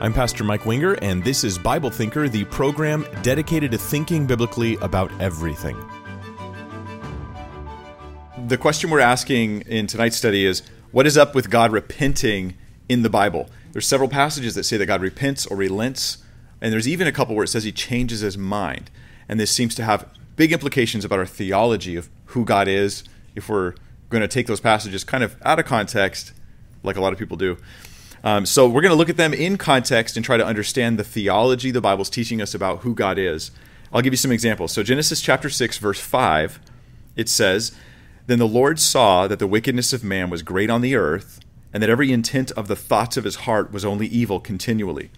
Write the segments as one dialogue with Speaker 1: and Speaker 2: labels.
Speaker 1: I'm Pastor Mike Winger, and this is Bible Thinker, the program dedicated to thinking biblically about everything.
Speaker 2: The question we're asking in tonight's study is what is up with God repenting in the Bible? There's several passages that say that God repents or relents, and there's even a couple where it says he changes his mind. And this seems to have big implications about our theology of who God is if we're going to take those passages kind of out of context, like a lot of people do. Um, so we're going to look at them in context and try to understand the theology the Bible's teaching us about who God is. I'll give you some examples. So Genesis chapter 6 verse 5 it says, "Then the Lord saw that the wickedness of man was great on the earth, and that every intent of the thoughts of his heart was only evil continually.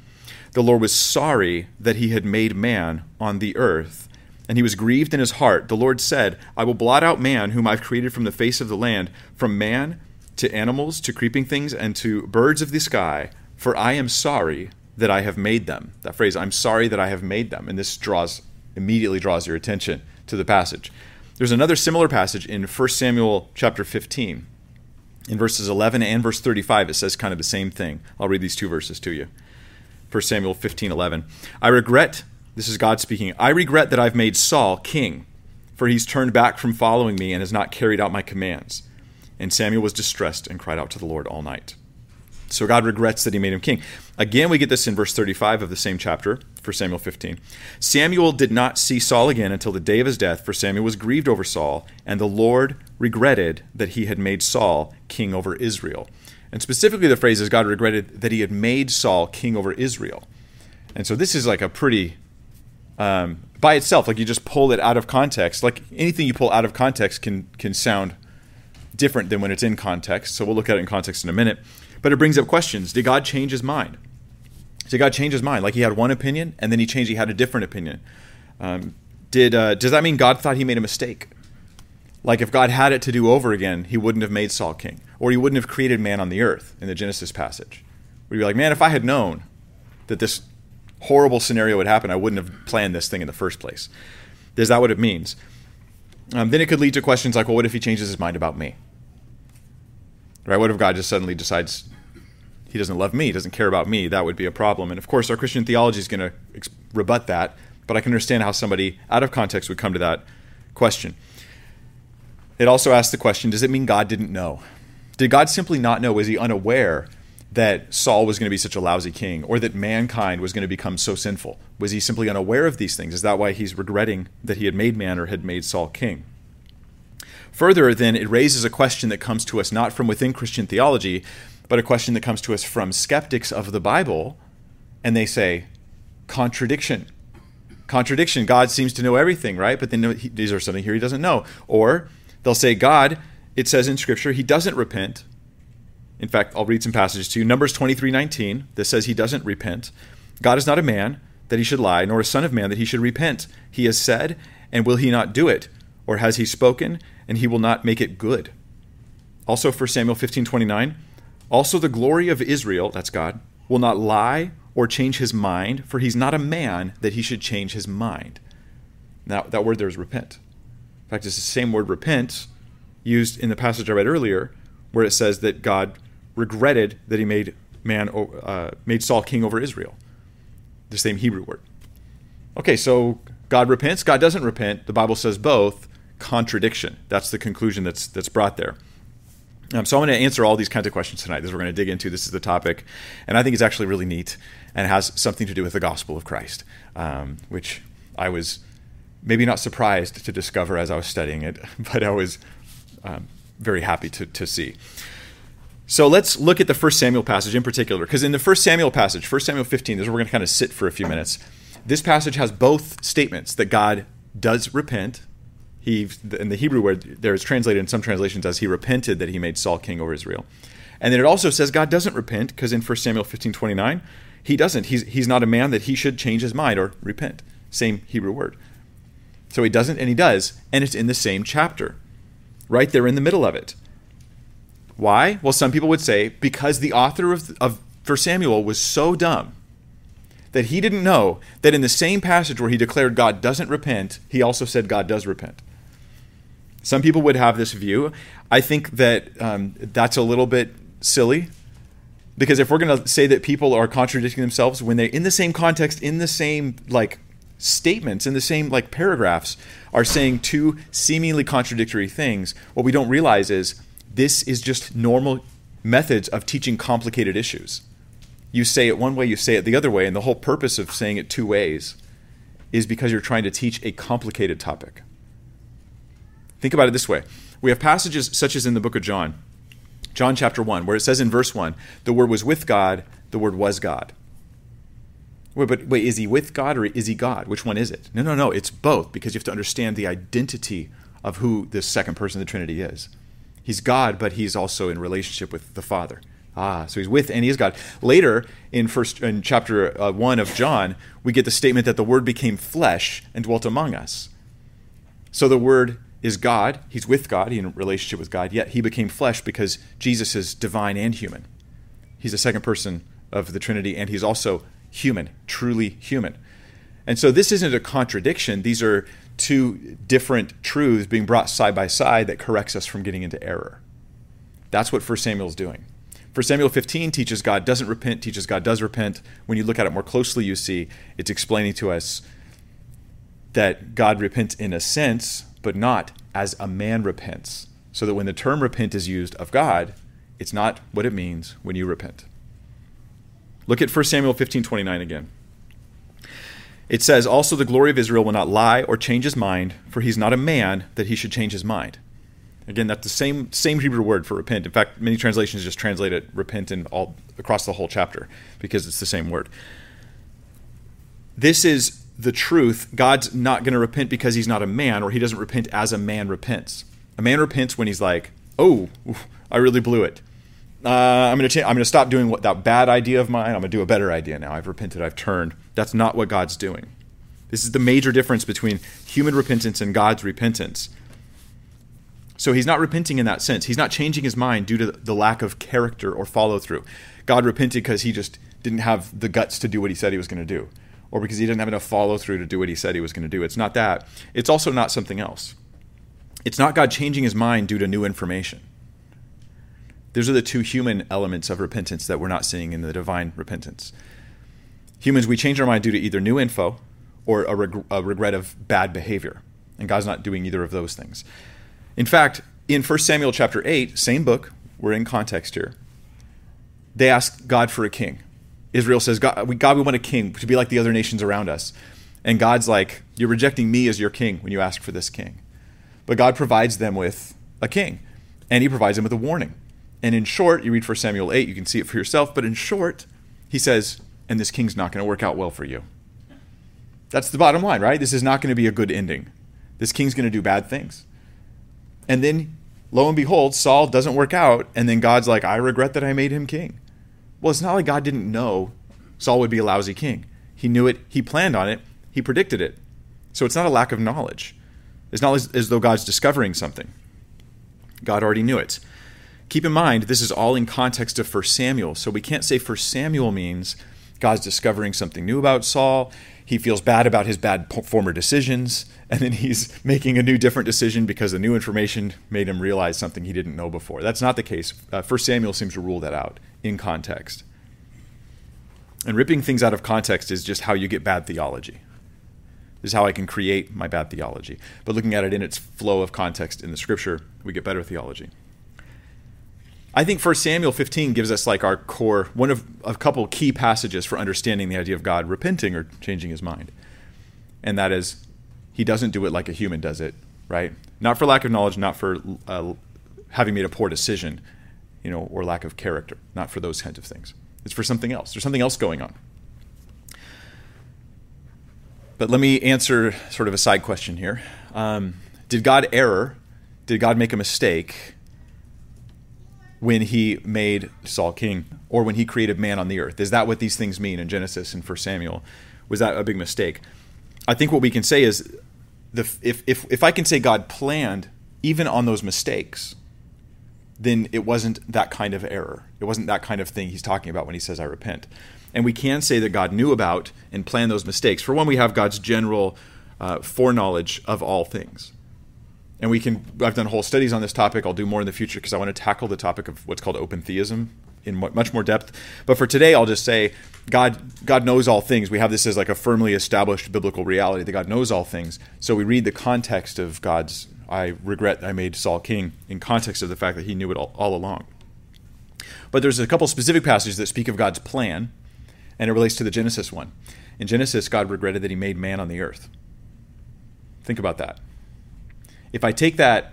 Speaker 2: The Lord was sorry that he had made man on the earth, and he was grieved in his heart. The Lord said, I will blot out man whom I've created from the face of the land, from man to animals, to creeping things, and to birds of the sky, for I am sorry that I have made them. That phrase, I'm sorry that I have made them. And this draws immediately draws your attention to the passage. There's another similar passage in 1 Samuel chapter 15. In verses 11 and verse 35, it says kind of the same thing. I'll read these two verses to you. 1 Samuel 15, 11. I regret, this is God speaking, I regret that I've made Saul king, for he's turned back from following me and has not carried out my commands. And Samuel was distressed and cried out to the Lord all night. So God regrets that he made him king. Again, we get this in verse 35 of the same chapter, for Samuel 15. Samuel did not see Saul again until the day of his death, for Samuel was grieved over Saul, and the Lord regretted that he had made Saul king over Israel. And specifically, the phrase is God regretted that he had made Saul king over Israel. And so this is like a pretty, um, by itself, like you just pull it out of context. Like anything you pull out of context can can sound different than when it's in context. So we'll look at it in context in a minute. But it brings up questions. Did God change his mind? Did God change his mind? Like he had one opinion and then he changed, he had a different opinion. Um, did uh, Does that mean God thought he made a mistake? Like if God had it to do over again, he wouldn't have made Saul king, or he wouldn't have created man on the earth in the Genesis passage. We'd be like, man, if I had known that this horrible scenario would happen, I wouldn't have planned this thing in the first place. Is that what it means? Um, then it could lead to questions like, well, what if he changes his mind about me? Right? What if God just suddenly decides he doesn't love me, He doesn't care about me? That would be a problem. And of course, our Christian theology is going to ex- rebut that, but I can understand how somebody out of context would come to that question. It also asks the question Does it mean God didn't know? Did God simply not know? Was he unaware that Saul was going to be such a lousy king or that mankind was going to become so sinful? Was he simply unaware of these things? Is that why he's regretting that he had made man or had made Saul king? Further, then, it raises a question that comes to us not from within Christian theology, but a question that comes to us from skeptics of the Bible. And they say, contradiction. Contradiction. God seems to know everything, right? But then these are something here he doesn't know? Or they'll say, God, it says in Scripture, he doesn't repent. In fact, I'll read some passages to you. Numbers 23 19, this says he doesn't repent. God is not a man that he should lie, nor a son of man that he should repent. He has said, and will he not do it? Or has he spoken, and he will not make it good. Also for Samuel 15:29, also the glory of Israel, that's God, will not lie or change his mind, for he's not a man that he should change his mind. Now that word there is repent. In fact, it's the same word repent used in the passage I read earlier, where it says that God regretted that he made man uh, made Saul king over Israel. The same Hebrew word. Okay, so God repents, God doesn't repent. The Bible says both contradiction. That's the conclusion that's that's brought there. Um, so I'm going to answer all these kinds of questions tonight. This we're going to dig into. This is the topic, and I think it's actually really neat and has something to do with the gospel of Christ, um, which I was maybe not surprised to discover as I was studying it, but I was um, very happy to, to see. So let's look at the First Samuel passage in particular, because in the First Samuel passage, First Samuel 15, this is where we're going to kind of sit for a few minutes. This passage has both statements that God does repent he in the Hebrew word there is translated in some translations as he repented that he made Saul king over Israel. And then it also says God doesn't repent because in 1 Samuel 15:29 he doesn't. He's he's not a man that he should change his mind or repent. Same Hebrew word. So he doesn't and he does and it's in the same chapter. Right there in the middle of it. Why? Well, some people would say because the author of of 1 Samuel was so dumb that he didn't know that in the same passage where he declared God doesn't repent, he also said God does repent. Some people would have this view. I think that um, that's a little bit silly Because if we're going to say that people are contradicting themselves when they're in the same context, in the same like statements, in the same like paragraphs, are saying two seemingly contradictory things, what we don't realize is this is just normal methods of teaching complicated issues. You say it one way, you say it the other way, and the whole purpose of saying it two ways is because you're trying to teach a complicated topic. Think about it this way we have passages such as in the book of John, John chapter 1, where it says in verse 1, the Word was with God, the Word was God. Wait, but wait, is he with God or is he God? Which one is it? No, no, no, it's both because you have to understand the identity of who this second person of the Trinity is. He's God, but he's also in relationship with the Father. Ah, so he's with and he is God. Later in first in chapter uh, one of John, we get the statement that the Word became flesh and dwelt among us. So the Word is God. He's with God. He's in relationship with God. Yet he became flesh because Jesus is divine and human. He's the second person of the Trinity, and he's also human, truly human. And so this isn't a contradiction. These are two different truths being brought side by side that corrects us from getting into error. That's what 1 Samuel is doing. 1 Samuel 15 teaches God doesn't repent, teaches God does repent. When you look at it more closely, you see it's explaining to us that God repents in a sense, but not as a man repents. So that when the term repent is used of God, it's not what it means when you repent. Look at 1 Samuel 15:29 again. It says, "Also the glory of Israel will not lie or change his mind, for he's not a man that he should change his mind." Again, that's the same same Hebrew word for repent. In fact, many translations just translate it repent in all across the whole chapter because it's the same word. This is the truth, God's not going to repent because he's not a man, or he doesn't repent as a man repents. A man repents when he's like, "Oh, I really blew it. Uh, I'm going to I'm going to stop doing what that bad idea of mine. I'm going to do a better idea now. I've repented. I've turned." That's not what God's doing. This is the major difference between human repentance and God's repentance. So he's not repenting in that sense. He's not changing his mind due to the lack of character or follow through. God repented because he just didn't have the guts to do what he said he was going to do or because he didn't have enough follow through to do what he said he was going to do. It's not that. It's also not something else. It's not God changing his mind due to new information. Those are the two human elements of repentance that we're not seeing in the divine repentance. Humans, we change our mind due to either new info or a, reg- a regret of bad behavior. And God's not doing either of those things. In fact, in 1 Samuel chapter 8, same book, we're in context here, they ask God for a king. Israel says, God we, God, we want a king to be like the other nations around us. And God's like, You're rejecting me as your king when you ask for this king. But God provides them with a king, and he provides them with a warning. And in short, you read 1 Samuel 8, you can see it for yourself, but in short, he says, And this king's not going to work out well for you. That's the bottom line, right? This is not going to be a good ending. This king's going to do bad things. And then, lo and behold, Saul doesn't work out, and then God's like, I regret that I made him king. Well, it's not like God didn't know Saul would be a lousy king. He knew it, he planned on it, he predicted it. So it's not a lack of knowledge. It's not as, as though God's discovering something. God already knew it. Keep in mind, this is all in context of 1 Samuel. So we can't say 1 Samuel means God's discovering something new about Saul. He feels bad about his bad former decisions, and then he's making a new, different decision because the new information made him realize something he didn't know before. That's not the case. Uh, 1 Samuel seems to rule that out in context. And ripping things out of context is just how you get bad theology. This is how I can create my bad theology. But looking at it in its flow of context in the scripture, we get better theology. I think 1 Samuel 15 gives us like our core, one of a couple key passages for understanding the idea of God repenting or changing his mind. And that is, he doesn't do it like a human does it, right? Not for lack of knowledge, not for uh, having made a poor decision, you know, or lack of character, not for those kinds of things. It's for something else. There's something else going on. But let me answer sort of a side question here. Um, did God error? Did God make a mistake when he made Saul king or when he created man on the earth? Is that what these things mean in Genesis and 1 Samuel? Was that a big mistake? I think what we can say is the, if, if, if I can say God planned even on those mistakes, then it wasn't that kind of error. It wasn't that kind of thing he's talking about when he says, I repent. And we can say that God knew about and planned those mistakes. For one, we have God's general uh, foreknowledge of all things. And we can, I've done whole studies on this topic. I'll do more in the future because I want to tackle the topic of what's called open theism in much more depth. But for today, I'll just say God God knows all things. We have this as like a firmly established biblical reality that God knows all things. So we read the context of God's I regret I made Saul king in context of the fact that he knew it all, all along. But there's a couple specific passages that speak of God's plan, and it relates to the Genesis one. In Genesis, God regretted that he made man on the earth. Think about that. If I take that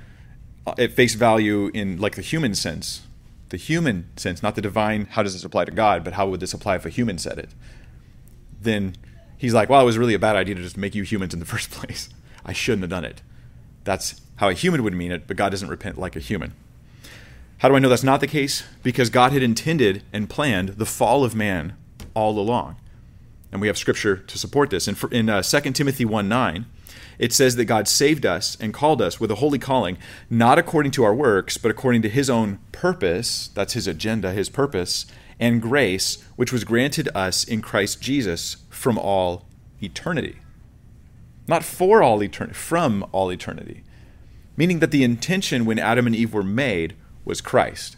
Speaker 2: at face value in like the human sense, the human sense, not the divine, how does this apply to God, but how would this apply if a human said it? Then he's like, well, it was really a bad idea to just make you humans in the first place. I shouldn't have done it. That's how a human would mean it, but God doesn't repent like a human. How do I know that's not the case? Because God had intended and planned the fall of man all along. And we have scripture to support this. In, in uh, 2 Timothy 1 9, it says that God saved us and called us with a holy calling, not according to our works, but according to his own purpose that's his agenda, his purpose, and grace, which was granted us in Christ Jesus from all eternity. Not for all eternity, from all eternity. Meaning that the intention when Adam and Eve were made was Christ.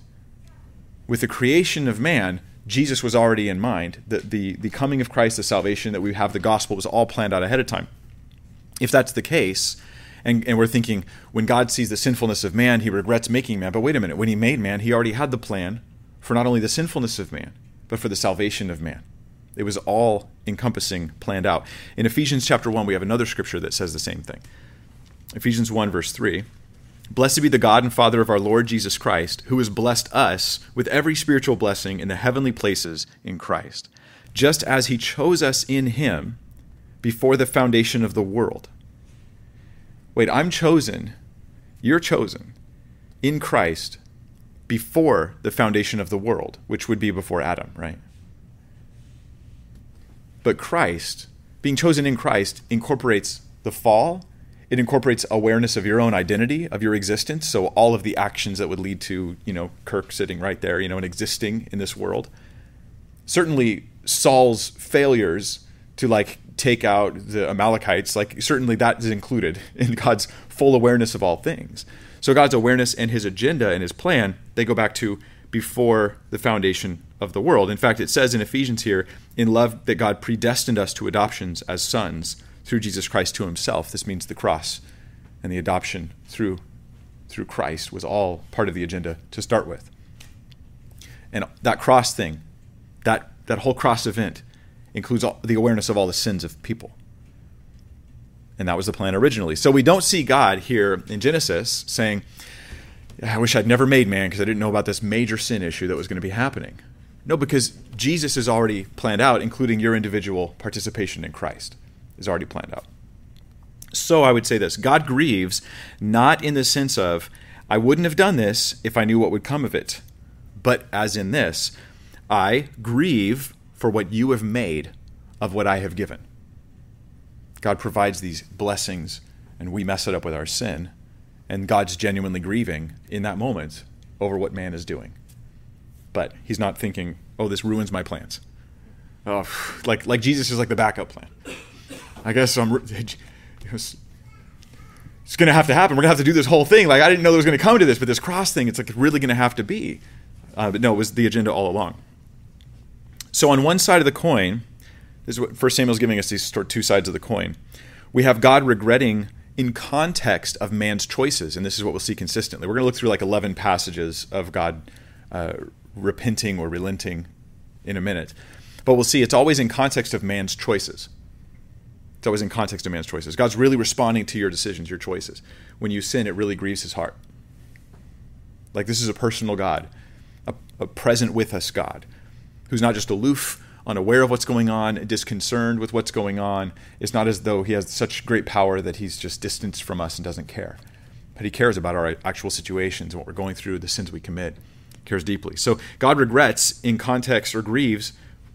Speaker 2: With the creation of man, Jesus was already in mind. The, the, the coming of Christ, the salvation that we have, the gospel was all planned out ahead of time. If that's the case, and, and we're thinking when God sees the sinfulness of man, he regrets making man. But wait a minute, when he made man, he already had the plan for not only the sinfulness of man, but for the salvation of man. It was all encompassing, planned out. In Ephesians chapter 1, we have another scripture that says the same thing. Ephesians 1, verse 3. Blessed be the God and Father of our Lord Jesus Christ, who has blessed us with every spiritual blessing in the heavenly places in Christ, just as he chose us in him before the foundation of the world. Wait, I'm chosen, you're chosen in Christ before the foundation of the world, which would be before Adam, right? But Christ, being chosen in Christ, incorporates the fall it incorporates awareness of your own identity, of your existence. So all of the actions that would lead to, you know, Kirk sitting right there, you know, and existing in this world. Certainly Saul's failures to like take out the Amalekites, like certainly that is included in God's full awareness of all things. So God's awareness and his agenda and his plan, they go back to before the foundation of the world. In fact, it says in Ephesians here, in love that God predestined us to adoptions as sons through Jesus Christ to himself. This means the cross and the adoption through through Christ was all part of the agenda to start with. And that cross thing, that that whole cross event includes all, the awareness of all the sins of people. And that was the plan originally. So we don't see God here in Genesis saying, I wish I'd never made man because I didn't know about this major sin issue that was going to be happening. No, because Jesus is already planned out, including your individual participation in Christ is already planned out. So I would say this God grieves not in the sense of, I wouldn't have done this if I knew what would come of it, but as in this, I grieve for what you have made of what I have given. God provides these blessings, and we mess it up with our sin, and God's genuinely grieving in that moment over what man is doing. But he's not thinking, oh, this ruins my plans. Oh, like, like Jesus is like the backup plan. I guess I'm. It's going to have to happen. We're going to have to do this whole thing. Like I didn't know there was going to come to this, but this cross thing, it's like really going to have to be. Uh, but no, it was the agenda all along. So on one side of the coin, this is what First Samuel's giving us these two sides of the coin. We have God regretting in context of man's choices, and this is what we'll see consistently. We're going to look through like 11 passages of God uh, repenting or relenting in a minute, but we'll see it's always in context of man's choices. It's always in context of man's choices. God's really responding to your decisions, your choices. When you sin, it really grieves his heart. Like this is a personal God, a, a present with us God, who's not just aloof, unaware of what's going on, disconcerted with what's going on. It's not as though he has such great power that he's just distanced from us and doesn't care. But he cares about our actual situations and what we're going through, the sins we commit. Cares deeply. So God regrets in context or grieves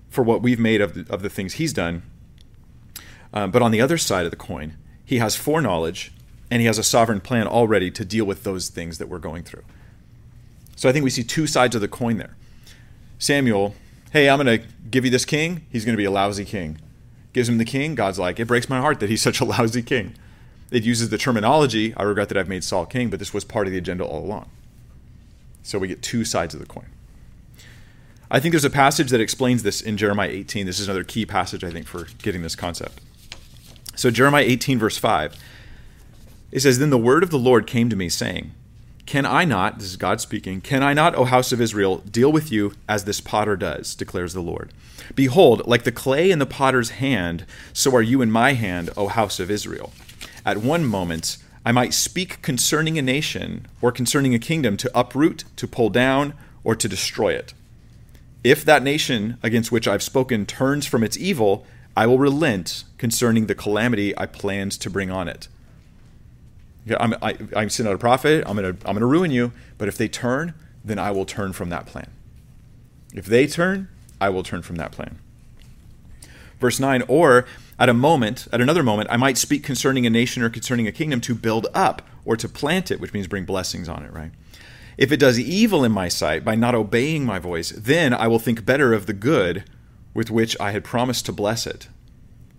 Speaker 2: for what we've made of the, of the things he's done um, but on the other side of the coin, he has foreknowledge and he has a sovereign plan already to deal with those things that we're going through. So I think we see two sides of the coin there. Samuel, hey, I'm going to give you this king. He's going to be a lousy king. Gives him the king. God's like, it breaks my heart that he's such a lousy king. It uses the terminology, I regret that I've made Saul king, but this was part of the agenda all along. So we get two sides of the coin. I think there's a passage that explains this in Jeremiah 18. This is another key passage, I think, for getting this concept. So, Jeremiah 18, verse 5, it says, Then the word of the Lord came to me, saying, Can I not, this is God speaking, can I not, O house of Israel, deal with you as this potter does, declares the Lord? Behold, like the clay in the potter's hand, so are you in my hand, O house of Israel. At one moment, I might speak concerning a nation or concerning a kingdom to uproot, to pull down, or to destroy it. If that nation against which I've spoken turns from its evil, I will relent concerning the calamity I planned to bring on it. I'm, I, i am sending out a prophet. I'm going to I'm going to ruin you. But if they turn, then I will turn from that plan. If they turn, I will turn from that plan. Verse 9, or at a moment, at another moment, I might speak concerning a nation or concerning a kingdom to build up or to plant it, which means bring blessings on it, right? If it does evil in my sight by not obeying my voice, then I will think better of the good with which I had promised to bless it.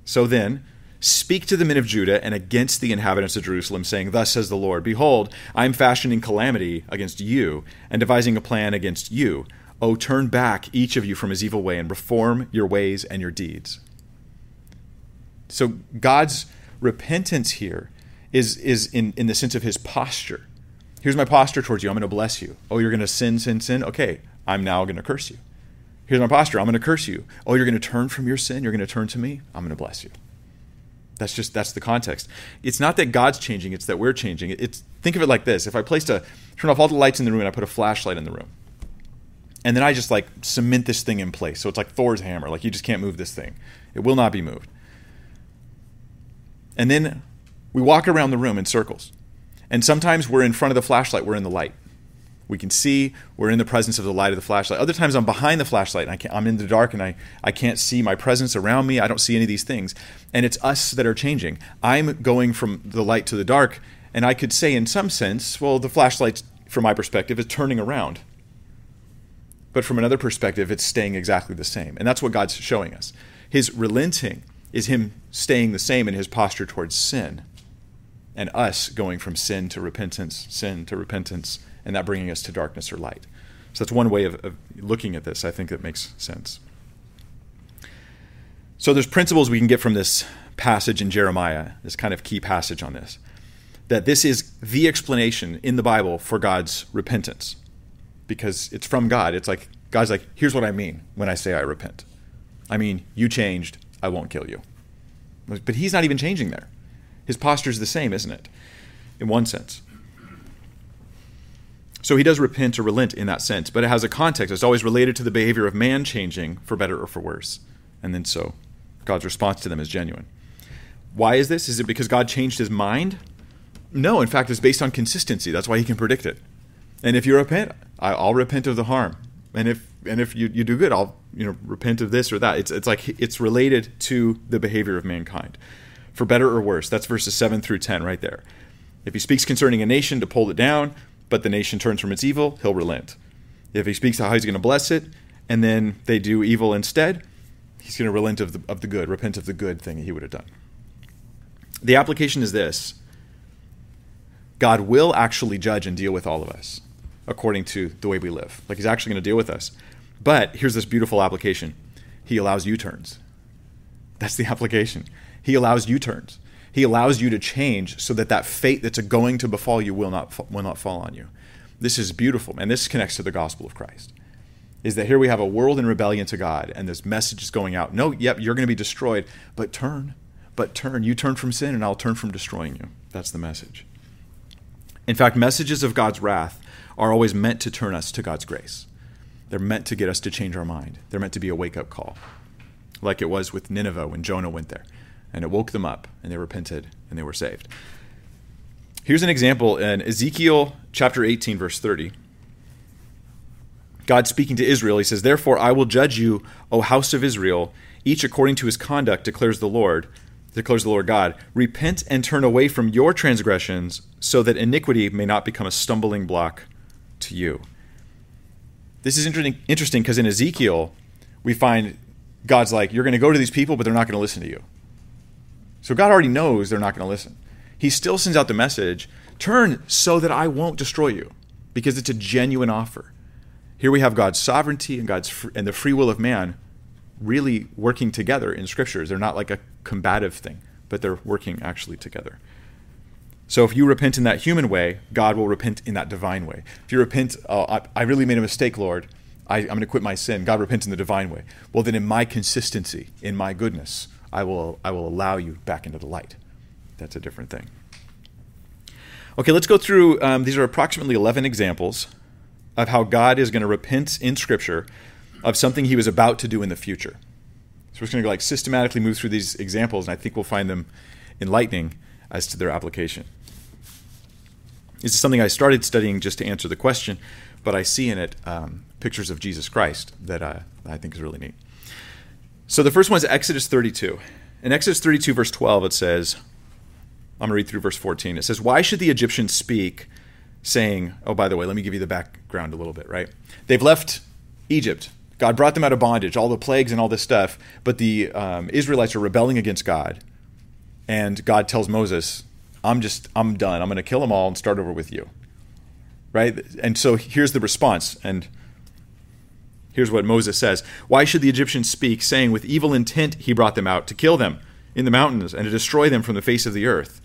Speaker 2: So then, speak to the men of Judah and against the inhabitants of Jerusalem, saying, Thus says the Lord, Behold, I am fashioning calamity against you, and devising a plan against you. O turn back, each of you, from his evil way, and reform your ways and your deeds. So God's repentance here is, is in, in the sense of his posture. Here's my posture towards you. I'm going to bless you. Oh, you're going to sin, sin, sin? Okay, I'm now going to curse you. Here's my posture. I'm going to curse you. Oh, you're going to turn from your sin. You're going to turn to me. I'm going to bless you. That's just that's the context. It's not that God's changing; it's that we're changing. It's think of it like this: if I placed a turn off all the lights in the room and I put a flashlight in the room, and then I just like cement this thing in place, so it's like Thor's hammer. Like you just can't move this thing; it will not be moved. And then we walk around the room in circles. And sometimes we're in front of the flashlight, we're in the light. We can see we're in the presence of the light of the flashlight. Other times I'm behind the flashlight and I am in the dark and I, I can't see my presence around me. I don't see any of these things. And it's us that are changing. I'm going from the light to the dark. And I could say, in some sense, well, the flashlight, from my perspective, is turning around. But from another perspective, it's staying exactly the same. And that's what God's showing us. His relenting is Him staying the same in His posture towards sin and us going from sin to repentance, sin to repentance, and that bringing us to darkness or light. So that's one way of, of looking at this. I think that makes sense. So there's principles we can get from this passage in Jeremiah, this kind of key passage on this, that this is the explanation in the Bible for God's repentance, because it's from God. It's like God's like, here's what I mean when I say I repent. I mean, you changed, I won't kill you. But He's not even changing there. His posture is the same, isn't it? In one sense. So he does repent or relent in that sense, but it has a context. It's always related to the behavior of man changing for better or for worse. And then so God's response to them is genuine. Why is this? Is it because God changed his mind? No, in fact, it's based on consistency. That's why he can predict it. And if you repent, I'll repent of the harm. And if and if you, you do good, I'll you know repent of this or that. It's it's like it's related to the behavior of mankind for better or worse. That's verses 7 through 10 right there. If he speaks concerning a nation to pull it down, but the nation turns from its evil, he'll relent. If he speaks how he's going to bless it, and then they do evil instead, he's going to relent of the, of the good, repent of the good thing he would have done. The application is this God will actually judge and deal with all of us according to the way we live. Like he's actually going to deal with us. But here's this beautiful application He allows U turns. That's the application. He allows U-turns. He allows you to change so that that fate that's going to befall you will not will not fall on you. This is beautiful, and this connects to the gospel of Christ. Is that here we have a world in rebellion to God, and this message is going out. No, yep, you're going to be destroyed, but turn, but turn. You turn from sin, and I'll turn from destroying you. That's the message. In fact, messages of God's wrath are always meant to turn us to God's grace. They're meant to get us to change our mind. They're meant to be a wake up call, like it was with Nineveh when Jonah went there and it woke them up, and they repented, and they were saved. Here's an example in Ezekiel chapter 18, verse 30. God speaking to Israel, he says, Therefore I will judge you, O house of Israel, each according to his conduct, declares the Lord, declares the Lord God. Repent and turn away from your transgressions, so that iniquity may not become a stumbling block to you. This is interesting because in Ezekiel, we find God's like, You're going to go to these people, but they're not going to listen to you. So God already knows they're not going to listen. He still sends out the message turn so that I won't destroy you, because it's a genuine offer. Here we have God's sovereignty and God's fr- and the free will of man really working together in scriptures. They're not like a combative thing, but they're working actually together. So if you repent in that human way, God will repent in that divine way. If you repent, oh, I, I really made a mistake, Lord. I, I'm going to quit my sin. God repents in the divine way. Well, then in my consistency, in my goodness, I will, I will allow you back into the light. That's a different thing. Okay, let's go through. Um, these are approximately 11 examples of how God is going to repent in Scripture of something he was about to do in the future. So we're just going to like systematically move through these examples, and I think we'll find them enlightening as to their application. This is something I started studying just to answer the question, but I see in it um, pictures of Jesus Christ that uh, I think is really neat. So the first one is Exodus 32. In Exodus 32, verse 12, it says, I'm going to read through verse 14. It says, Why should the Egyptians speak, saying, Oh, by the way, let me give you the background a little bit, right? They've left Egypt. God brought them out of bondage, all the plagues and all this stuff, but the um, Israelites are rebelling against God. And God tells Moses, I'm just, I'm done. I'm going to kill them all and start over with you. Right? And so here's the response. And here's what Moses says Why should the Egyptians speak, saying, With evil intent he brought them out to kill them in the mountains and to destroy them from the face of the earth?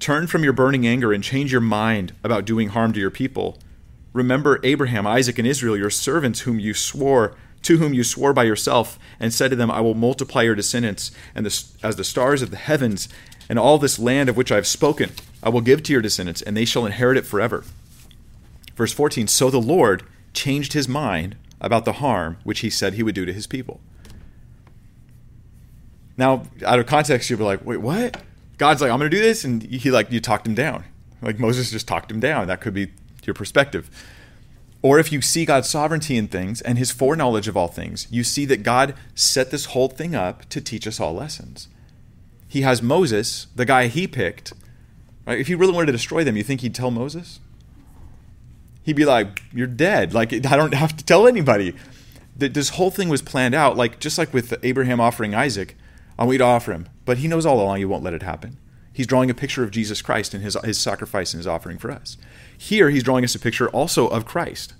Speaker 2: Turn from your burning anger and change your mind about doing harm to your people. Remember Abraham, Isaac, and Israel, your servants, whom you swore to whom you swore by yourself, and said to them, I will multiply your descendants and the, as the stars of the heavens, and all this land of which I have spoken, I will give to your descendants, and they shall inherit it forever. Verse 14 So the Lord changed his mind about the harm which he said he would do to his people. Now, out of context, you'll be like, wait, what? God's like, I'm going to do this, and he like you talked him down. Like Moses just talked him down. That could be your perspective. Or if you see God's sovereignty in things and his foreknowledge of all things, you see that God set this whole thing up to teach us all lessons. He has Moses, the guy he picked. Right? If he really wanted to destroy them, you think he'd tell Moses? He'd be like, You're dead. Like, I don't have to tell anybody. This whole thing was planned out, like just like with Abraham offering Isaac. You to offer him. But he knows all along he won't let it happen. He's drawing a picture of Jesus Christ and his, his sacrifice and his offering for us. Here, he's drawing us a picture also of Christ.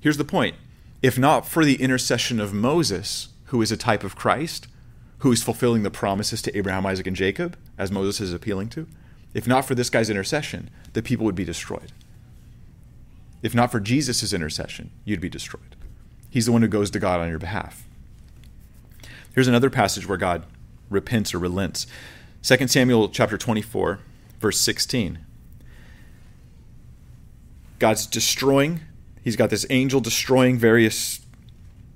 Speaker 2: Here's the point if not for the intercession of Moses, who is a type of Christ, who is fulfilling the promises to Abraham, Isaac, and Jacob, as Moses is appealing to, if not for this guy's intercession, the people would be destroyed. If not for Jesus' intercession, you'd be destroyed. He's the one who goes to God on your behalf. Here's another passage where God repents or relents. 2 Samuel chapter 24, verse 16. God's destroying. He's got this angel destroying various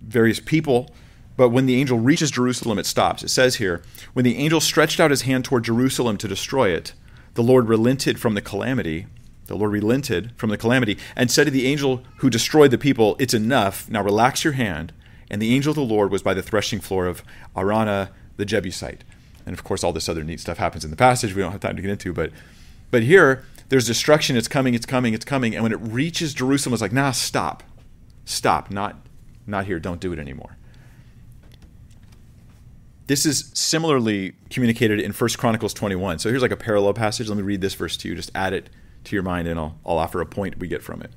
Speaker 2: various people, but when the angel reaches Jerusalem, it stops. It says here, when the angel stretched out his hand toward Jerusalem to destroy it, the Lord relented from the calamity. The Lord relented from the calamity and said to the angel who destroyed the people, It's enough. Now relax your hand. And the angel of the Lord was by the threshing floor of Araunah the Jebusite. And of course, all this other neat stuff happens in the passage we don't have time to get into. But, but here, there's destruction. It's coming. It's coming. It's coming. And when it reaches Jerusalem, it's like, nah, stop, stop. Not, not here. Don't do it anymore. This is similarly communicated in 1 Chronicles 21. So here's like a parallel passage. Let me read this verse to you. Just add it to your mind, and I'll, I'll offer a point we get from it.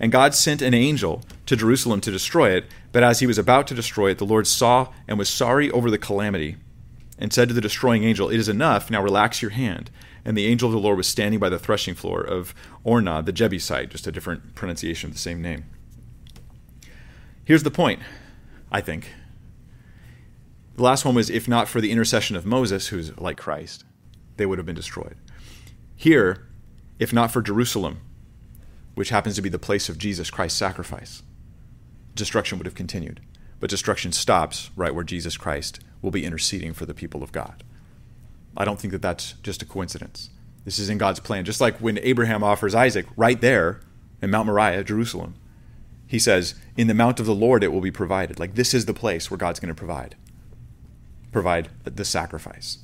Speaker 2: And God sent an angel to Jerusalem to destroy it. But as he was about to destroy it, the Lord saw and was sorry over the calamity and said to the destroying angel, It is enough. Now relax your hand and the angel of the Lord was standing by the threshing floor of Ornan the Jebusite, just a different pronunciation of the same name. Here's the point, I think. The last one was if not for the intercession of Moses, who's like Christ, they would have been destroyed. Here, if not for Jerusalem, which happens to be the place of Jesus Christ's sacrifice, destruction would have continued. But destruction stops right where Jesus Christ will be interceding for the people of God. I don't think that that's just a coincidence. This is in God's plan. Just like when Abraham offers Isaac right there in Mount Moriah, Jerusalem, he says, In the mount of the Lord it will be provided. Like this is the place where God's going to provide, provide the sacrifice.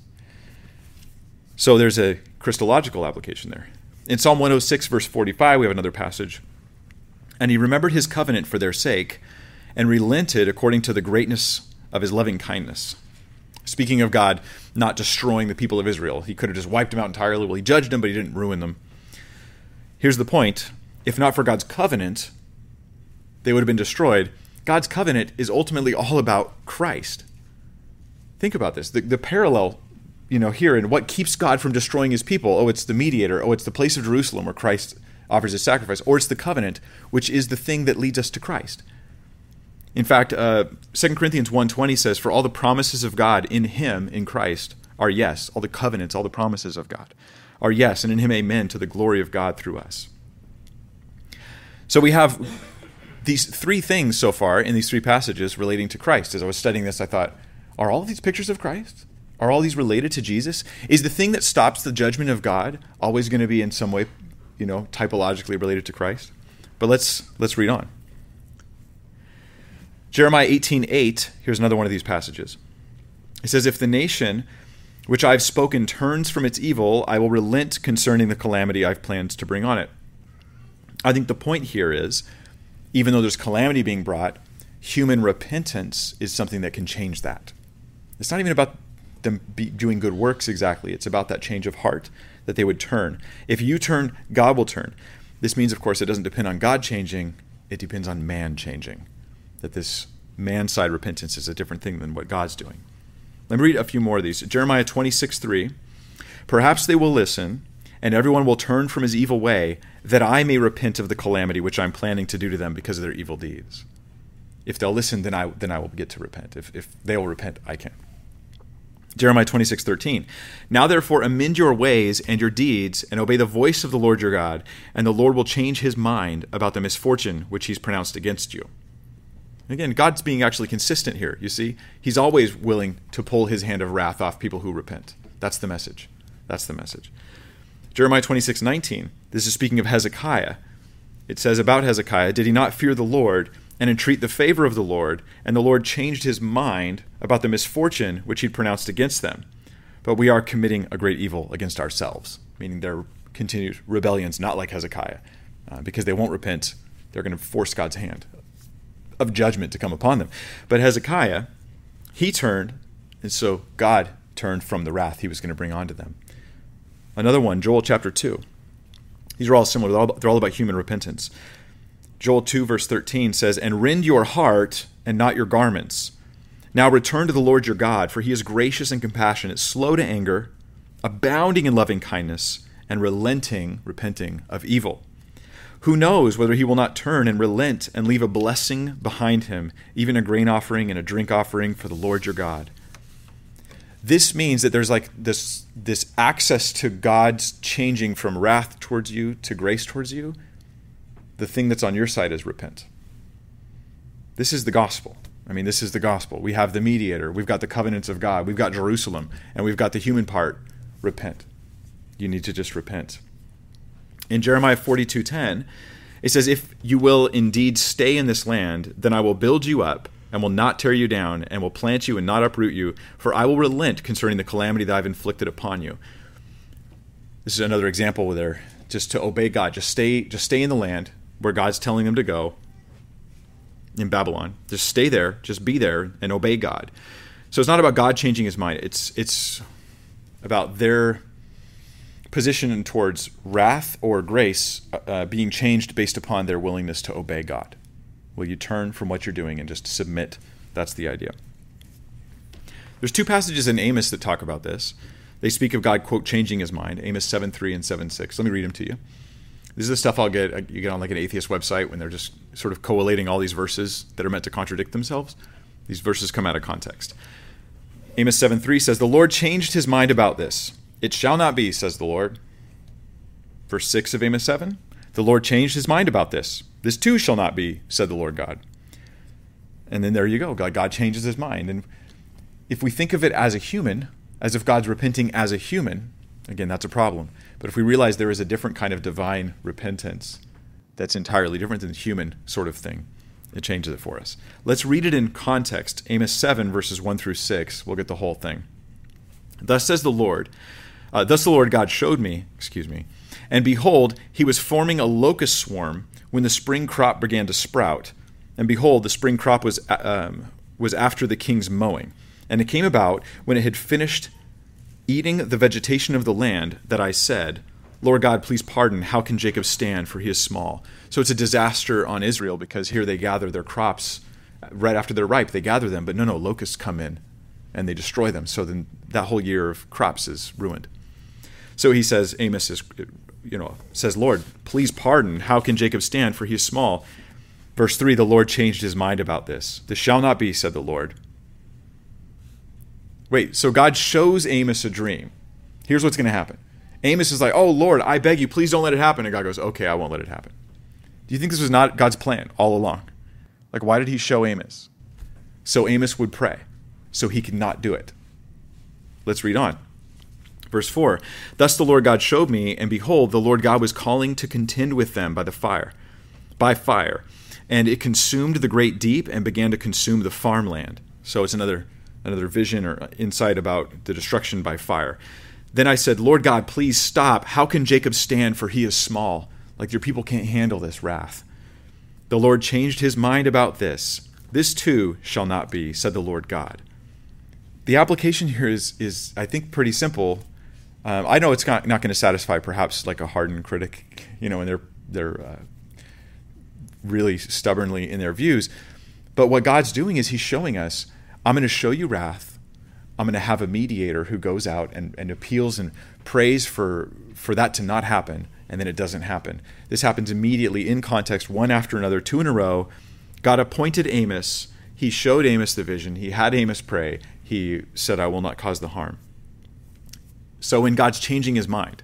Speaker 2: So there's a Christological application there. In Psalm 106, verse 45, we have another passage. And he remembered his covenant for their sake and relented according to the greatness of his loving kindness. Speaking of God not destroying the people of Israel, he could have just wiped them out entirely. Well, he judged them, but he didn't ruin them. Here's the point if not for God's covenant, they would have been destroyed. God's covenant is ultimately all about Christ. Think about this. The, the parallel, you know, here and what keeps God from destroying his people. Oh, it's the mediator. Oh, it's the place of Jerusalem where Christ offers his sacrifice. Or it's the covenant, which is the thing that leads us to Christ. In fact, uh, 2 Corinthians 1.20 says, For all the promises of God in him, in Christ, are yes. All the covenants, all the promises of God are yes, and in him amen to the glory of God through us. So we have these three things so far in these three passages relating to Christ. As I was studying this, I thought, are all these pictures of Christ? Are all these related to Jesus? Is the thing that stops the judgment of God always going to be in some way, you know, typologically related to Christ? But let's let's read on. Jeremiah 18:8, here's another one of these passages. It says, If the nation which I've spoken turns from its evil, I will relent concerning the calamity I've planned to bring on it. I think the point here is even though there's calamity being brought, human repentance is something that can change that. It's not even about them doing good works exactly, it's about that change of heart that they would turn. If you turn, God will turn. This means, of course, it doesn't depend on God changing, it depends on man changing that this man side repentance is a different thing than what God's doing. Let me read a few more of these. Jeremiah 26, 3. Perhaps they will listen, and everyone will turn from his evil way, that I may repent of the calamity which I'm planning to do to them because of their evil deeds. If they'll listen, then I, then I will get to repent. If, if they will repent, I can. Jeremiah 26, 13. Now therefore amend your ways and your deeds, and obey the voice of the Lord your God, and the Lord will change his mind about the misfortune which he's pronounced against you. Again, God's being actually consistent here, you see? He's always willing to pull his hand of wrath off people who repent. That's the message. That's the message. Jeremiah 26, 19. This is speaking of Hezekiah. It says about Hezekiah, Did he not fear the Lord and entreat the favor of the Lord? And the Lord changed his mind about the misfortune which he'd pronounced against them. But we are committing a great evil against ourselves, meaning their continued rebellions, not like Hezekiah, uh, because they won't repent. They're going to force God's hand of judgment to come upon them. But Hezekiah, he turned, and so God turned from the wrath he was going to bring onto them. Another one, Joel chapter 2. These are all similar, they're all, they're all about human repentance. Joel 2, verse 13 says, And rend your heart and not your garments. Now return to the Lord your God, for he is gracious and compassionate, slow to anger, abounding in loving kindness, and relenting, repenting of evil. Who knows whether he will not turn and relent and leave a blessing behind him, even a grain offering and a drink offering for the Lord your God? This means that there's like this this access to God's changing from wrath towards you to grace towards you. The thing that's on your side is repent. This is the gospel. I mean, this is the gospel. We have the mediator, we've got the covenants of God, we've got Jerusalem, and we've got the human part. Repent. You need to just repent. In Jeremiah 42:10, it says, "If you will indeed stay in this land, then I will build you up and will not tear you down, and will plant you and not uproot you, for I will relent concerning the calamity that I've inflicted upon you." This is another example where just to obey God, just stay, just stay in the land where God's telling them to go in Babylon. Just stay there, just be there, and obey God. So it's not about God changing His mind. It's it's about their position towards wrath or grace uh, uh, being changed based upon their willingness to obey God. Will you turn from what you're doing and just submit? That's the idea. There's two passages in Amos that talk about this. They speak of God, quote, changing his mind, Amos 7 3 and 7 6. Let me read them to you. This is the stuff I'll get, uh, you get on like an atheist website when they're just sort of collating all these verses that are meant to contradict themselves. These verses come out of context. Amos 7 3 says, The Lord changed his mind about this. It shall not be, says the Lord. Verse 6 of Amos 7 The Lord changed his mind about this. This too shall not be, said the Lord God. And then there you go. God, God changes his mind. And if we think of it as a human, as if God's repenting as a human, again, that's a problem. But if we realize there is a different kind of divine repentance that's entirely different than the human sort of thing, it changes it for us. Let's read it in context. Amos 7, verses 1 through 6. We'll get the whole thing. Thus says the Lord uh, Thus the Lord God showed me, excuse me, and behold, he was forming a locust swarm when the spring crop began to sprout. And behold, the spring crop was, uh, um, was after the king's mowing. And it came about when it had finished eating the vegetation of the land that I said, Lord God, please pardon. How can Jacob stand? For he is small. So it's a disaster on Israel because here they gather their crops right after they're ripe. They gather them, but no, no, locusts come in and they destroy them. So then that whole year of crops is ruined. So he says, Amos is, you know, says, Lord, please pardon. How can Jacob stand? For he is small. Verse 3 The Lord changed his mind about this. This shall not be, said the Lord. Wait, so God shows Amos a dream. Here's what's going to happen Amos is like, Oh, Lord, I beg you, please don't let it happen. And God goes, Okay, I won't let it happen. Do you think this was not God's plan all along? Like, why did he show Amos? So Amos would pray, so he could not do it. Let's read on. Verse 4 Thus the Lord God showed me, and behold, the Lord God was calling to contend with them by the fire, by fire. And it consumed the great deep and began to consume the farmland. So it's another another vision or insight about the destruction by fire. Then I said, Lord God, please stop. How can Jacob stand? For he is small. Like your people can't handle this wrath. The Lord changed his mind about this. This too shall not be, said the Lord God. The application here is, is I think, pretty simple. Um, I know it's not, not going to satisfy perhaps like a hardened critic, you know, and they're, they're uh, really stubbornly in their views. But what God's doing is He's showing us, I'm going to show you wrath. I'm going to have a mediator who goes out and, and appeals and prays for, for that to not happen and then it doesn't happen. This happens immediately in context, one after another, two in a row. God appointed Amos. He showed Amos the vision. He had Amos pray. He said, I will not cause the harm. So when God's changing his mind,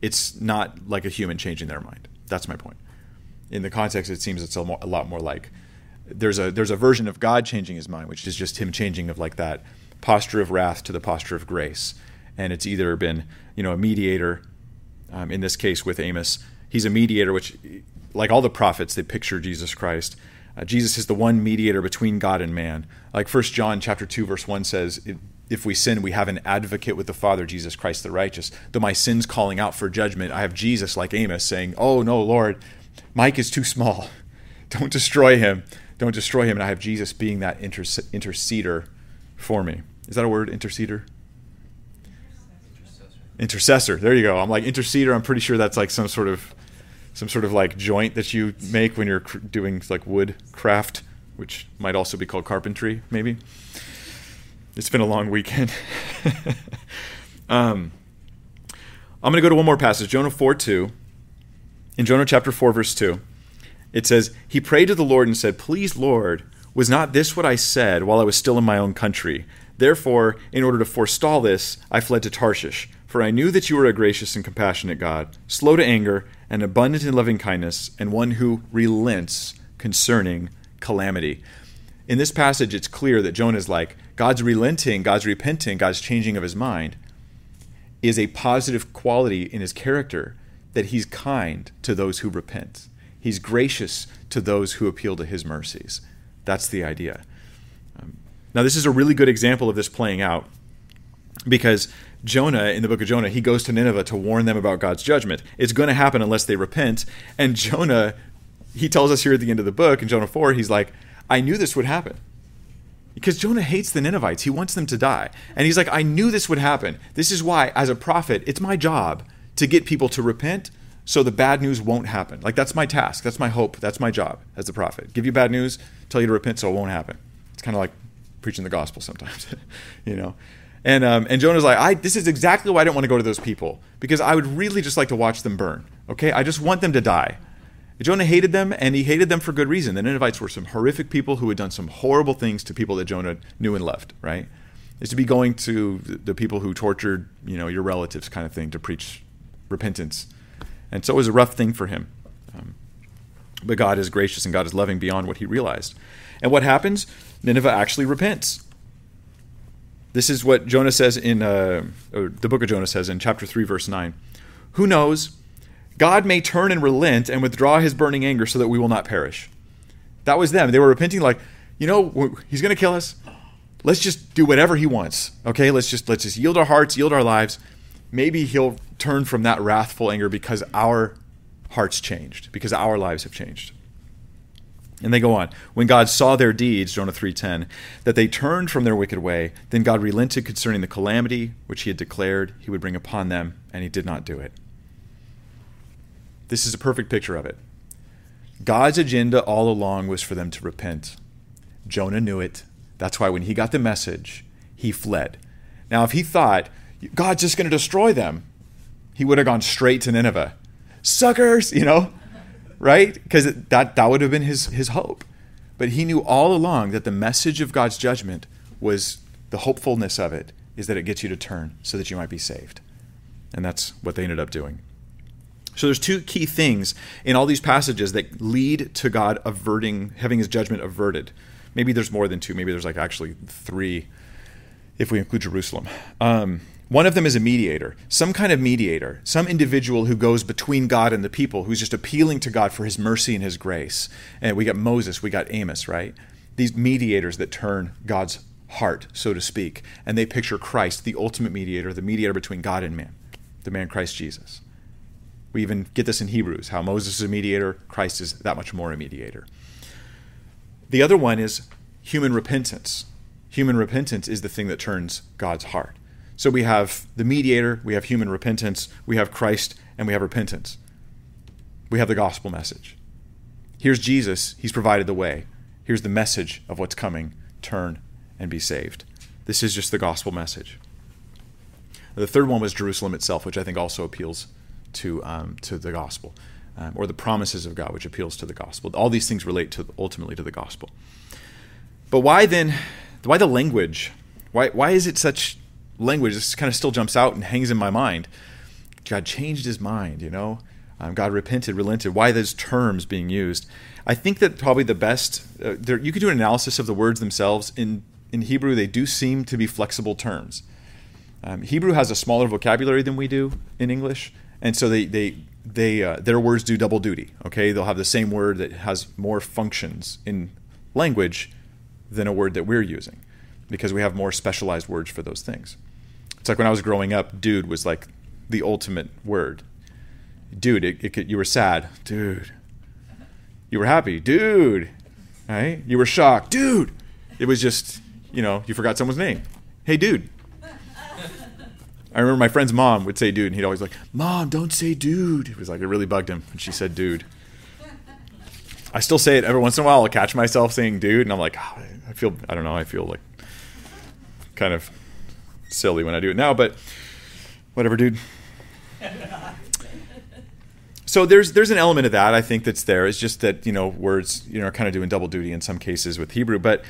Speaker 2: it's not like a human changing their mind. That's my point. In the context, it seems it's a, a lot more like there's a there's a version of God changing his mind, which is just him changing of like that posture of wrath to the posture of grace. And it's either been, you know, a mediator um, in this case with Amos. He's a mediator, which, like all the prophets, they picture Jesus Christ. Uh, Jesus is the one mediator between God and man. Like First John chapter two verse one says, "If we sin, we have an advocate with the Father, Jesus Christ the righteous." Though my sin's calling out for judgment, I have Jesus, like Amos, saying, "Oh no, Lord, Mike is too small. Don't destroy him. Don't destroy him." And I have Jesus being that inter- interceder for me. Is that a word, interceder? intercessor. There you go. I'm like interceder. I'm pretty sure that's like some sort of some sort of like joint that you make when you're cr- doing like wood craft, which might also be called carpentry, maybe. It's been a long weekend. um, I'm going to go to one more passage, Jonah 4 2. In Jonah chapter 4, verse 2, it says, He prayed to the Lord and said, Please, Lord, was not this what I said while I was still in my own country? Therefore, in order to forestall this, I fled to Tarshish. For I knew that you were a gracious and compassionate God, slow to anger, and abundant in loving kindness, and one who relents concerning calamity. In this passage, it's clear that Jonah is like, God's relenting, God's repenting, God's changing of his mind is a positive quality in his character that he's kind to those who repent. He's gracious to those who appeal to his mercies. That's the idea. Um, now, this is a really good example of this playing out because Jonah in the book of Jonah, he goes to Nineveh to warn them about God's judgment. It's going to happen unless they repent. And Jonah, he tells us here at the end of the book in Jonah 4, he's like, I knew this would happen. Because Jonah hates the Ninevites. He wants them to die. And he's like, I knew this would happen. This is why, as a prophet, it's my job to get people to repent so the bad news won't happen. Like, that's my task. That's my hope. That's my job as the prophet. Give you bad news, tell you to repent so it won't happen. It's kind of like preaching the gospel sometimes, you know? And um, and Jonah's like, I this is exactly why I don't want to go to those people because I would really just like to watch them burn. Okay, I just want them to die. Jonah hated them, and he hated them for good reason. The Ninevites were some horrific people who had done some horrible things to people that Jonah knew and loved. Right? It's to be going to the people who tortured, you know, your relatives, kind of thing, to preach repentance. And so it was a rough thing for him. Um, but God is gracious and God is loving beyond what he realized. And what happens? Nineveh actually repents. This is what Jonah says in uh, the book of Jonah says in chapter 3, verse 9. Who knows? God may turn and relent and withdraw his burning anger so that we will not perish. That was them. They were repenting, like, you know, he's going to kill us. Let's just do whatever he wants. Okay, let's just let's just yield our hearts, yield our lives. Maybe he'll turn from that wrathful anger because our hearts changed, because our lives have changed. And they go on. When God saw their deeds, Jonah 3:10, that they turned from their wicked way, then God relented concerning the calamity which he had declared he would bring upon them, and he did not do it. This is a perfect picture of it. God's agenda all along was for them to repent. Jonah knew it. That's why when he got the message, he fled. Now, if he thought, God's just going to destroy them, he would have gone straight to Nineveh. Suckers, you know, right? Because that, that would have been his, his hope. But he knew all along that the message of God's judgment was the hopefulness of it is that it gets you to turn so that you might be saved. And that's what they ended up doing. So there's two key things in all these passages that lead to God averting, having his judgment averted. Maybe there's more than two. Maybe there's like actually three if we include Jerusalem. Um, one of them is a mediator, some kind of mediator, some individual who goes between God and the people, who's just appealing to God for his mercy and his grace. And we got Moses, we got Amos, right? These mediators that turn God's heart, so to speak. And they picture Christ, the ultimate mediator, the mediator between God and man, the man Christ Jesus. We even get this in Hebrews how Moses is a mediator, Christ is that much more a mediator. The other one is human repentance. Human repentance is the thing that turns God's heart. So we have the mediator, we have human repentance, we have Christ, and we have repentance. We have the gospel message. Here's Jesus, he's provided the way. Here's the message of what's coming turn and be saved. This is just the gospel message. The third one was Jerusalem itself, which I think also appeals to, um, to the gospel, um, or the promises of God, which appeals to the gospel. All these things relate to ultimately to the gospel. But why then? Why the language? Why why is it such language? This kind of still jumps out and hangs in my mind. God changed His mind. You know, um, God repented, relented. Why those terms being used? I think that probably the best. Uh, there, you could do an analysis of the words themselves. In in Hebrew, they do seem to be flexible terms. Um, Hebrew has a smaller vocabulary than we do in English, and so they they they uh, their words do double duty. Okay, they'll have the same word that has more functions in language than a word that we're using, because we have more specialized words for those things. It's like when I was growing up, dude was like the ultimate word. Dude, it, it could, you were sad, dude. You were happy, dude. Right? You were shocked, dude. It was just, you know, you forgot someone's name. Hey, dude. I remember my friend's mom would say dude, and he'd always like, Mom, don't say dude. It was like, it really bugged him when she said dude. I still say it every once in a while. I'll catch myself saying dude, and I'm like, oh, I feel, I don't know, I feel like kind of silly when I do it now, but whatever, dude. so there's there's an element of that I think that's there. It's just that you know words you know are kind of doing double duty in some cases with Hebrew, but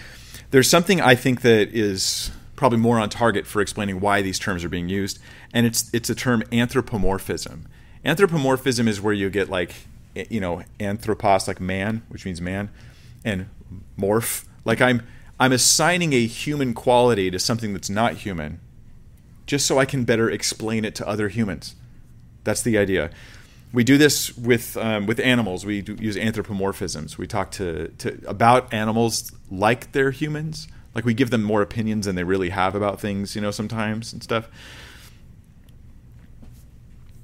Speaker 2: there's something I think that is probably more on target for explaining why these terms are being used, and it's it's a term anthropomorphism. Anthropomorphism is where you get like you know anthropos like man, which means man, and morph like I'm I'm assigning a human quality to something that's not human, just so I can better explain it to other humans. That's the idea. We do this with um, with animals. We use anthropomorphisms. We talk to, to about animals like they're humans like we give them more opinions than they really have about things, you know, sometimes and stuff.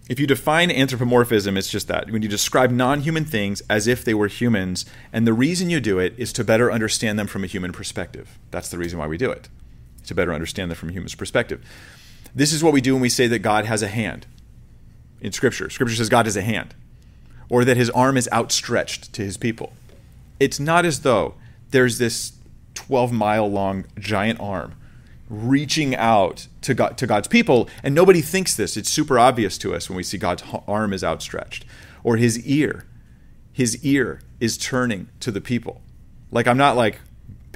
Speaker 2: If you define anthropomorphism, it's just that. When you describe non human things as if they were humans, and the reason you do it is to better understand them from a human perspective. That's the reason why we do it, to better understand them from a human's perspective. This is what we do when we say that God has a hand in Scripture. Scripture says God has a hand, or that his arm is outstretched to his people. It's not as though there's this 12 mile long giant arm reaching out to God, to God's people and nobody thinks this it's super obvious to us when we see God's arm is outstretched or his ear his ear is turning to the people like I'm not like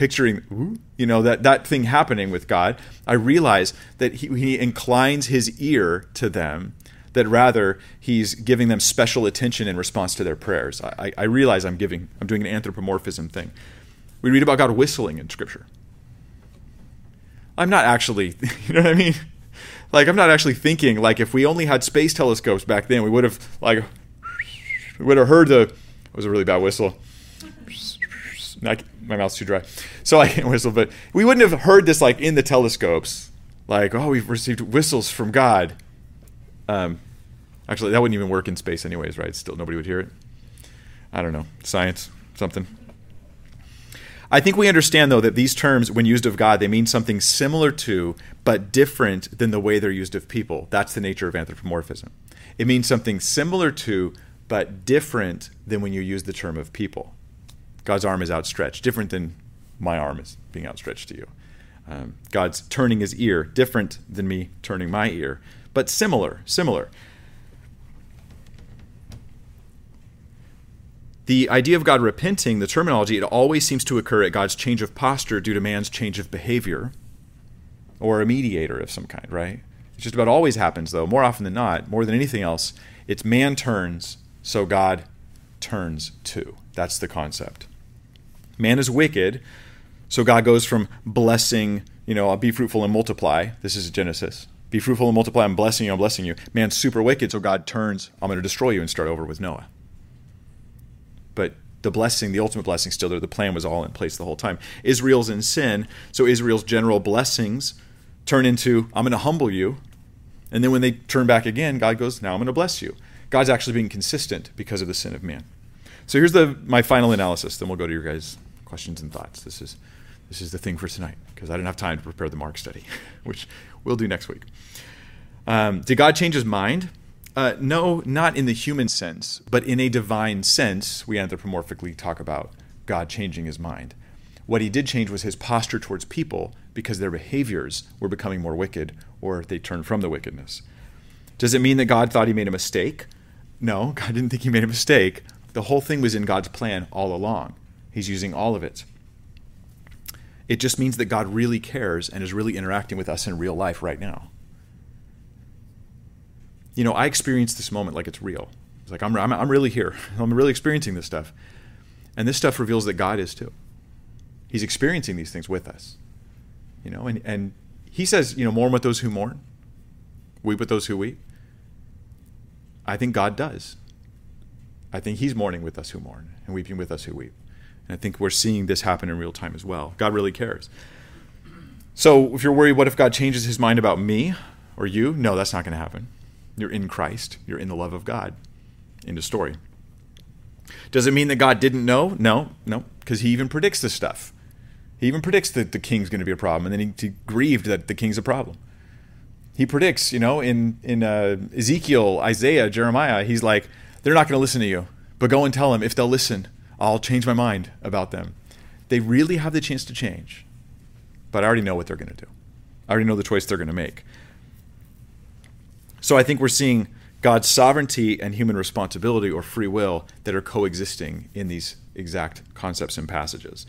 Speaker 2: picturing you know that that thing happening with God I realize that he, he inclines his ear to them that rather he's giving them special attention in response to their prayers. I, I, realize I'm giving, I'm doing an anthropomorphism thing. We read about God whistling in Scripture. I'm not actually, you know what I mean? Like, I'm not actually thinking, like, if we only had space telescopes back then, we would have, like, we would have heard the, it was a really bad whistle. My mouth's too dry. So I can't whistle, but we wouldn't have heard this, like, in the telescopes. Like, oh, we've received whistles from God. Um, actually, that wouldn't even work in space, anyways, right? Still, nobody would hear it. I don't know. Science, something. I think we understand, though, that these terms, when used of God, they mean something similar to, but different than the way they're used of people. That's the nature of anthropomorphism. It means something similar to, but different than when you use the term of people. God's arm is outstretched, different than my arm is being outstretched to you. Um, God's turning his ear, different than me turning my ear, but similar, similar. The idea of God repenting, the terminology, it always seems to occur at God's change of posture due to man's change of behavior or a mediator of some kind, right? It just about always happens, though, more often than not, more than anything else. It's man turns, so God turns too. That's the concept. Man is wicked, so God goes from blessing, you know, I'll be fruitful and multiply. This is Genesis. Be fruitful and multiply. I'm blessing you. I'm blessing you. Man's super wicked, so God turns. I'm going to destroy you and start over with Noah. But the blessing, the ultimate blessing, still there. The plan was all in place the whole time. Israel's in sin, so Israel's general blessings turn into I'm going to humble you. And then when they turn back again, God goes, Now I'm going to bless you. God's actually being consistent because of the sin of man. So here's the my final analysis. Then we'll go to your guys' questions and thoughts. This is this is the thing for tonight because I didn't have time to prepare the Mark study, which we'll do next week. Um, did God change his mind? Uh, no, not in the human sense, but in a divine sense, we anthropomorphically talk about God changing his mind. What he did change was his posture towards people because their behaviors were becoming more wicked or they turned from the wickedness. Does it mean that God thought he made a mistake? No, God didn't think he made a mistake. The whole thing was in God's plan all along. He's using all of it. It just means that God really cares and is really interacting with us in real life right now. You know, I experience this moment like it's real. It's like I'm, I'm, I'm really here. I'm really experiencing this stuff. And this stuff reveals that God is too. He's experiencing these things with us. You know, and, and he says, you know, mourn with those who mourn, weep with those who weep. I think God does. I think he's mourning with us who mourn and weeping with us who weep. And I think we're seeing this happen in real time as well. God really cares. So if you're worried, what if God changes his mind about me or you? No, that's not going to happen. You're in Christ, you're in the love of God. End of story. Does it mean that God didn't know? No, no, because he even predicts this stuff. He even predicts that the king's going to be a problem, and then he, he grieved that the king's a problem. He predicts, you know, in in uh, Ezekiel, Isaiah, Jeremiah, he's like, they're not going to listen to you, but go and tell them if they'll listen, I'll change my mind about them. They really have the chance to change, but I already know what they're going to do. I already know the choice they're going to make. So I think we're seeing God's sovereignty and human responsibility or free will that are coexisting in these exact concepts and passages.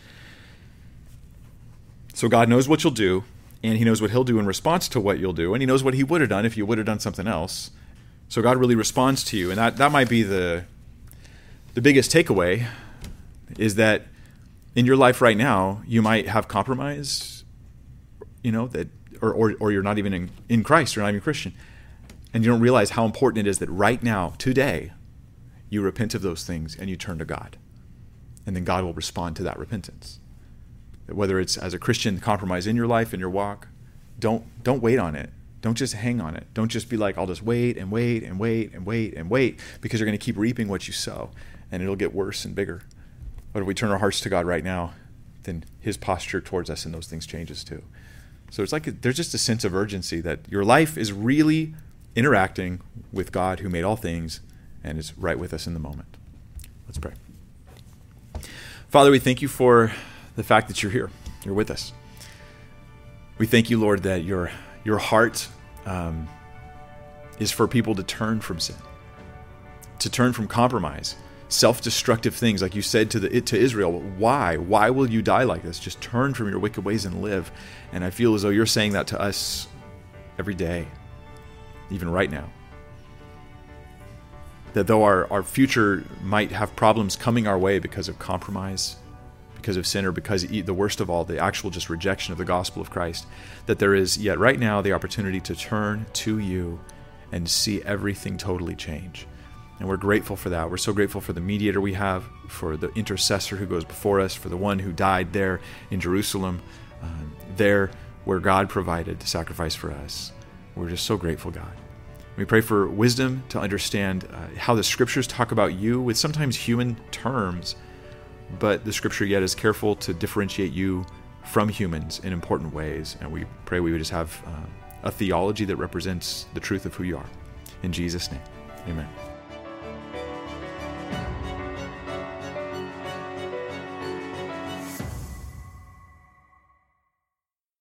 Speaker 2: So God knows what you'll do, and He knows what He'll do in response to what you'll do, and He knows what He would have done if you would have done something else. So God really responds to you, and that, that might be the the biggest takeaway is that in your life right now you might have compromise, you know that, or or, or you're not even in, in Christ, you're not even Christian, and you don't realize how important it is that right now, today, you repent of those things and you turn to God, and then God will respond to that repentance. Whether it's as a Christian compromise in your life in your walk, don't don't wait on it don't just hang on it. Don't just be like, I'll just wait and wait and wait and wait and wait because you're going to keep reaping what you sow and it'll get worse and bigger. But if we turn our hearts to God right now, then his posture towards us and those things changes too. So it's like there's just a sense of urgency that your life is really interacting with God who made all things and is right with us in the moment. Let's pray. Father, we thank you for the fact that you're here. You're with us. We thank you, Lord, that your your heart um, is for people to turn from sin, to turn from compromise, self-destructive things, like you said to the to Israel. Why? Why will you die like this? Just turn from your wicked ways and live. And I feel as though you're saying that to us every day, even right now. That though our, our future might have problems coming our way because of compromise, because of sin or because the worst of all, the actual just rejection of the gospel of Christ, that there is yet right now the opportunity to turn to you and see everything totally change. And we're grateful for that. We're so grateful for the mediator we have, for the intercessor who goes before us, for the one who died there in Jerusalem, uh, there where God provided the sacrifice for us. We're just so grateful, God. We pray for wisdom to understand uh, how the scriptures talk about you with sometimes human terms but the scripture yet is careful to differentiate you from humans in important ways. And we pray we would just have uh, a theology that represents the truth of who you are. In Jesus' name, amen.